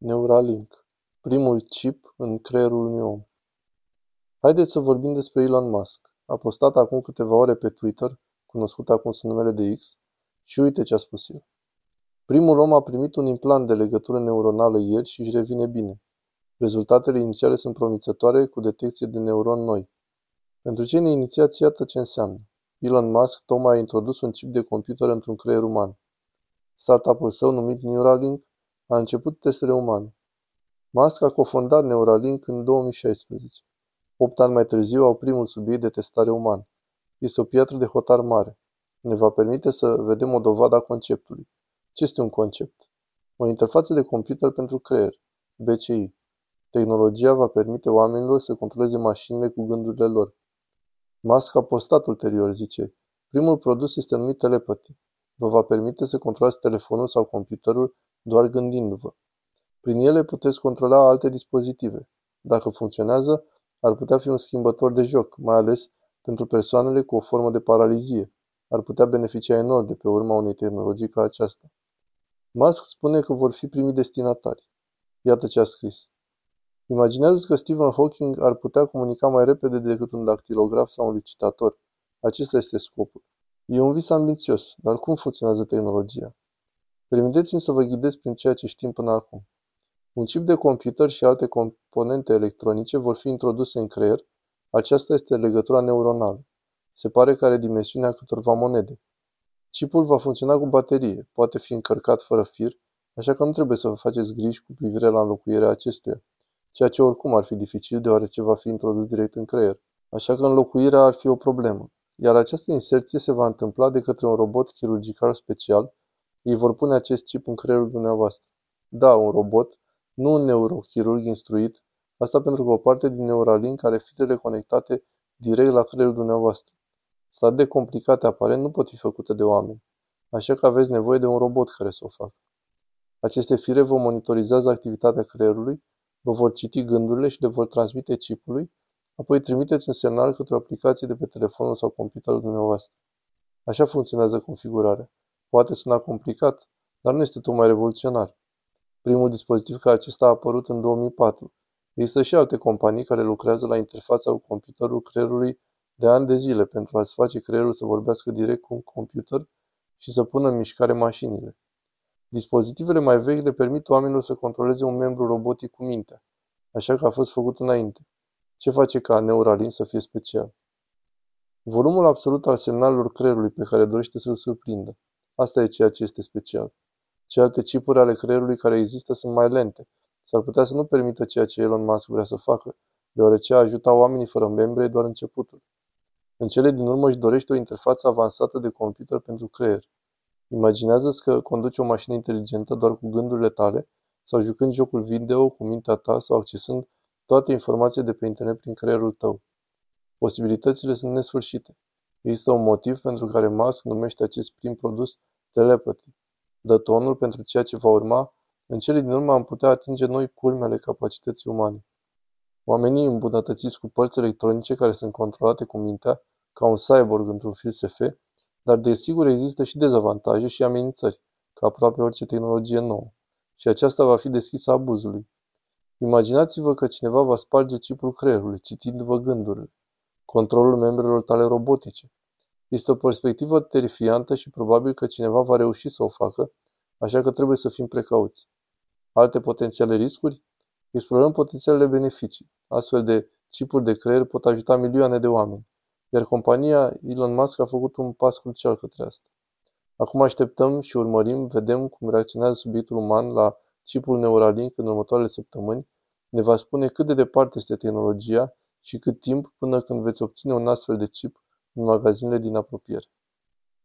Neuralink, primul chip în creierul unui om. Haideți să vorbim despre Elon Musk. A postat acum câteva ore pe Twitter, cunoscut acum sub numele de X, și uite ce a spus el. Primul om a primit un implant de legătură neuronală ieri și își revine bine. Rezultatele inițiale sunt promițătoare cu detecție de neuroni noi. Pentru cei neinițiați, iată ce înseamnă. Elon Musk tocmai a introdus un chip de computer într-un creier uman. Startup-ul său, numit Neuralink, a început testele umane. Musk a cofondat Neuralink în 2016. Opt ani mai târziu au primul subiect de testare uman. Este o piatră de hotar mare. Ne va permite să vedem o dovadă a conceptului. Ce este un concept? O interfață de computer pentru creier, BCI. Tehnologia va permite oamenilor să controleze mașinile cu gândurile lor. Musk a postat ulterior, zice, primul produs este numit telepathy. Vă va permite să controlați telefonul sau computerul doar gândindu-vă. Prin ele puteți controla alte dispozitive. Dacă funcționează, ar putea fi un schimbător de joc, mai ales pentru persoanele cu o formă de paralizie. Ar putea beneficia enorm de pe urma unei tehnologii ca aceasta. Musk spune că vor fi primii destinatari. Iată ce a scris. Imaginează că Stephen Hawking ar putea comunica mai repede decât un dactilograf sau un licitator. Acesta este scopul. E un vis ambițios, dar cum funcționează tehnologia? Permiteți-mi să vă ghidez prin ceea ce știm până acum. Un chip de computer și alte componente electronice vor fi introduse în creier. Aceasta este legătura neuronală. Se pare că are dimensiunea câtorva monede. Chipul va funcționa cu baterie, poate fi încărcat fără fir, așa că nu trebuie să vă faceți griji cu privire la înlocuirea acestuia, ceea ce oricum ar fi dificil deoarece va fi introdus direct în creier. Așa că înlocuirea ar fi o problemă, iar această inserție se va întâmpla de către un robot chirurgical special ei vor pune acest chip în creierul dumneavoastră. Da, un robot, nu un neurochirurg instruit, asta pentru că o parte din Neuralink are firele conectate direct la creierul dumneavoastră. Stat de complicate aparent nu pot fi făcute de oameni, așa că aveți nevoie de un robot care să o facă. Aceste fire vă monitorizează activitatea creierului, vă vor citi gândurile și le vor transmite chipului, apoi trimiteți un semnal către o aplicație de pe telefonul sau computerul dumneavoastră. Așa funcționează configurarea. Poate suna complicat, dar nu este tocmai revoluționar. Primul dispozitiv ca acesta a apărut în 2004. Există și alte companii care lucrează la interfața cu computerul creierului de ani de zile pentru a-ți face creierul să vorbească direct cu un computer și să pună în mișcare mașinile. Dispozitivele mai vechi le permit oamenilor să controleze un membru robotic cu mintea, așa că a fost făcut înainte. Ce face ca Neuralink să fie special? Volumul absolut al semnalelor creierului pe care dorește să-l surprindă. Asta e ceea ce este special. Celelalte chipuri ale creierului care există sunt mai lente. S-ar putea să nu permită ceea ce Elon Musk vrea să facă, deoarece a ajuta oamenii fără membre e doar începutul. În cele din urmă își dorește o interfață avansată de computer pentru creier. Imaginează-ți că conduci o mașină inteligentă doar cu gândurile tale sau jucând jocul video cu mintea ta sau accesând toate informațiile de pe internet prin creierul tău. Posibilitățile sunt nesfârșite. Există un motiv pentru care Musk numește acest prim produs telepathy. Dă tonul pentru ceea ce va urma, în cele din urmă am putea atinge noi culmele capacității umane. Oamenii îmbunătățiți cu părți electronice care sunt controlate cu mintea, ca un cyborg într-un fil SF, dar desigur există și dezavantaje și amenințări, ca aproape orice tehnologie nouă, și aceasta va fi deschisă abuzului. Imaginați-vă că cineva va sparge chipul creierului, citindu-vă gândurile controlul membrelor tale robotice. Este o perspectivă terifiantă și probabil că cineva va reuși să o facă, așa că trebuie să fim precauți. Alte potențiale riscuri? Explorăm potențialele beneficii. Astfel de chipuri de creier pot ajuta milioane de oameni, iar compania Elon Musk a făcut un pas crucial către asta. Acum așteptăm și urmărim, vedem cum reacționează subiectul uman la chipul Neuralink în următoarele săptămâni, ne va spune cât de departe este tehnologia și cât timp până când veți obține un astfel de chip în magazinele din apropiere.